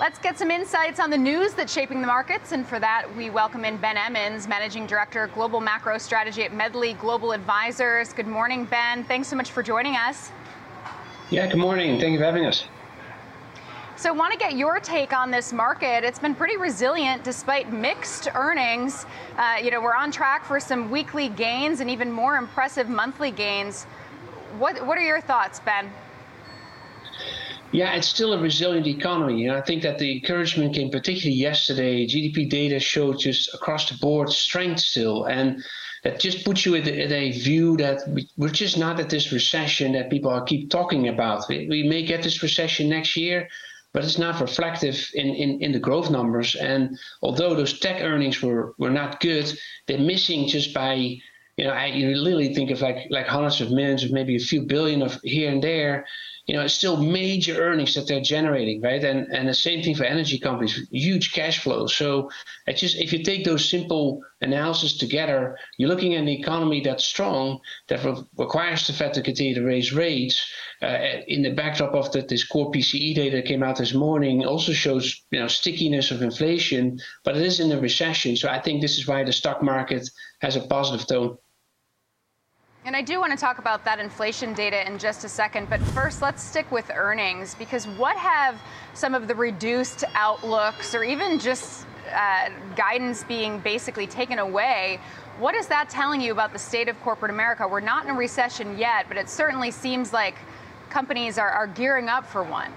Let's get some insights on the news that's shaping the markets. And for that, we welcome in Ben Emmons, Managing Director, Global Macro Strategy at Medley Global Advisors. Good morning, Ben. Thanks so much for joining us. Yeah, good morning. Thank you for having us. So, I want to get your take on this market. It's been pretty resilient despite mixed earnings. Uh, you know, we're on track for some weekly gains and even more impressive monthly gains. What, what are your thoughts, Ben? Yeah, it's still a resilient economy. And I think that the encouragement came particularly yesterday. GDP data showed just across the board strength still. And that just puts you in a, view that we're just not at this recession that people are keep talking about. We, we may get this recession next year, but it's not reflective in, in, in the growth numbers. And although those tech earnings were, were not good, they're missing just by, you know, you literally think of like like hundreds of millions of maybe a few billion of here and there you know, it's still major earnings that they're generating, right? And and the same thing for energy companies, huge cash flows. So it's just if you take those simple analysis together, you're looking at an economy that's strong, that re- requires the Fed to continue to raise rates. Uh, in the backdrop of that, this core PCE data that came out this morning also shows you know stickiness of inflation, but it is in a recession. So I think this is why the stock market has a positive tone. And I do want to talk about that inflation data in just a second, but first let's stick with earnings because what have some of the reduced outlooks or even just uh, guidance being basically taken away? What is that telling you about the state of corporate America? We're not in a recession yet, but it certainly seems like companies are, are gearing up for one.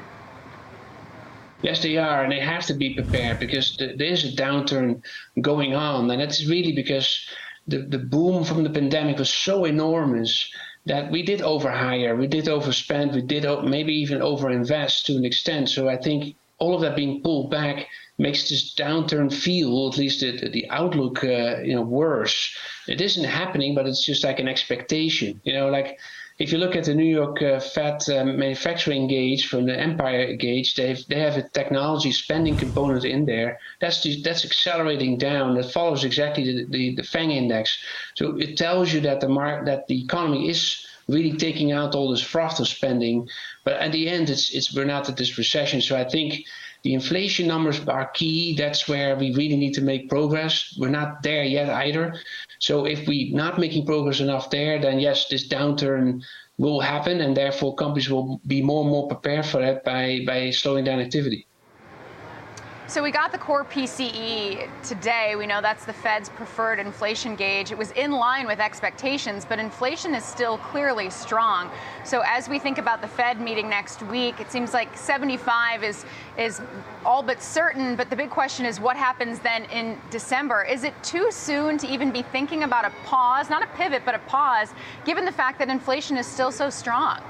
Yes, they are, and they have to be prepared because there is a downturn going on, and it's really because the, the boom from the pandemic was so enormous that we did overhire, we did overspend, we did maybe even overinvest to an extent. So I think all of that being pulled back makes this downturn feel, at least the, the outlook, uh, you know, worse. It isn't happening, but it's just like an expectation. You know, like if you look at the New York uh, Fed um, manufacturing gauge from the Empire gauge, they have a technology spending component in there. That's the, that's accelerating down. That follows exactly the, the, the FANG index. So it tells you that the mar- that the economy is really taking out all this froth of spending. But at the end, it's it's we're not at this recession. So I think the inflation numbers are key. That's where we really need to make progress. We're not there yet either. So if we're not making progress enough there, then yes, this downturn will happen, and therefore companies will be more and more prepared for that by, by slowing down activity. So we got the core PCE today. We know that's the Fed's preferred inflation gauge. It was in line with expectations, but inflation is still clearly strong. So as we think about the Fed meeting next week, it seems like 75 is is all but certain, but the big question is what happens then in December? Is it too soon to even be thinking about a pause, not a pivot, but a pause, given the fact that inflation is still so strong?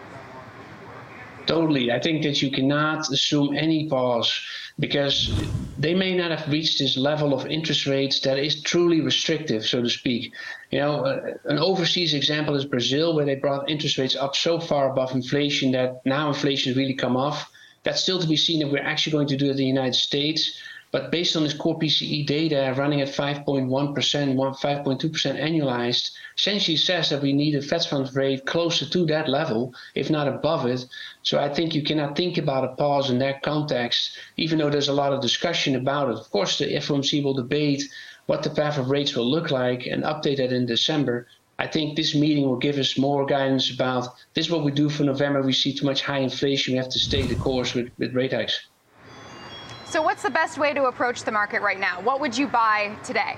Totally. I think that you cannot assume any pause because they may not have reached this level of interest rates that is truly restrictive, so to speak. You know, uh, an overseas example is Brazil, where they brought interest rates up so far above inflation that now inflation has really come off. That's still to be seen if we're actually going to do it in the United States. But based on this core PCE data running at 5.1%, 5.2% annualized, essentially says that we need a Fed funds rate closer to that level, if not above it. So I think you cannot think about a pause in that context, even though there's a lot of discussion about it. Of course, the FOMC will debate what the path of rates will look like and update that in December. I think this meeting will give us more guidance about this is what we do for November. We see too much high inflation. We have to stay the course with, with rate hikes. So, what's the best way to approach the market right now? What would you buy today?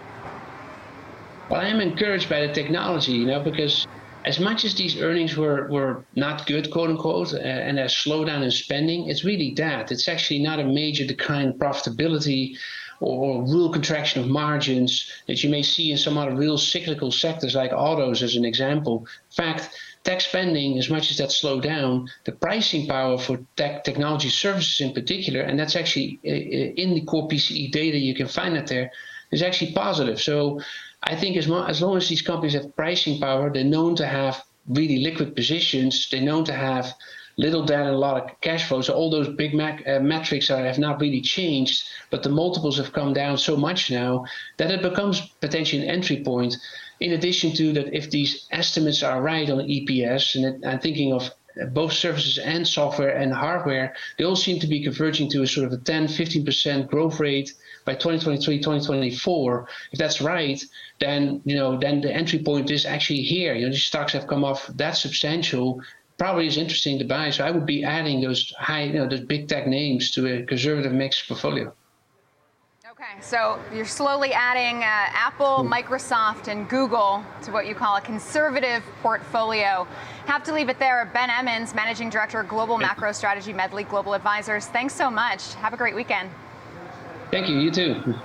Well, I am encouraged by the technology, you know, because as much as these earnings were, were not good, quote unquote, uh, and a slowdown in spending, it's really that. It's actually not a major decline in profitability or, or real contraction of margins that you may see in some other real cyclical sectors like autos, as an example. In fact, tech spending, as much as that slowed down, the pricing power for tech technology services in particular, and that's actually uh, uh, in the core PCE data, you can find that there, is actually positive. So I think as, as long as these companies have pricing power, they're known to have really liquid positions, they're known to have little debt and a lot of cash flow. So all those big mac, uh, metrics are, have not really changed, but the multiples have come down so much now that it becomes potentially an entry point. In addition to that, if these estimates are right on EPS, and it, I'm thinking of both services and software and hardware, they all seem to be converging to a sort of a 10, 15% growth rate by 2023, 2024. If that's right, then you know then the entry point is actually here. You know, these stocks have come off that substantial. Probably is interesting to buy. So I would be adding those high, you know, those big tech names to a conservative mix portfolio. Okay, so you're slowly adding uh, Apple, Microsoft, and Google to what you call a conservative portfolio. Have to leave it there. Ben Emmons, Managing Director, Global Macro Strategy, Medley Global Advisors. Thanks so much. Have a great weekend. Thank you. You too.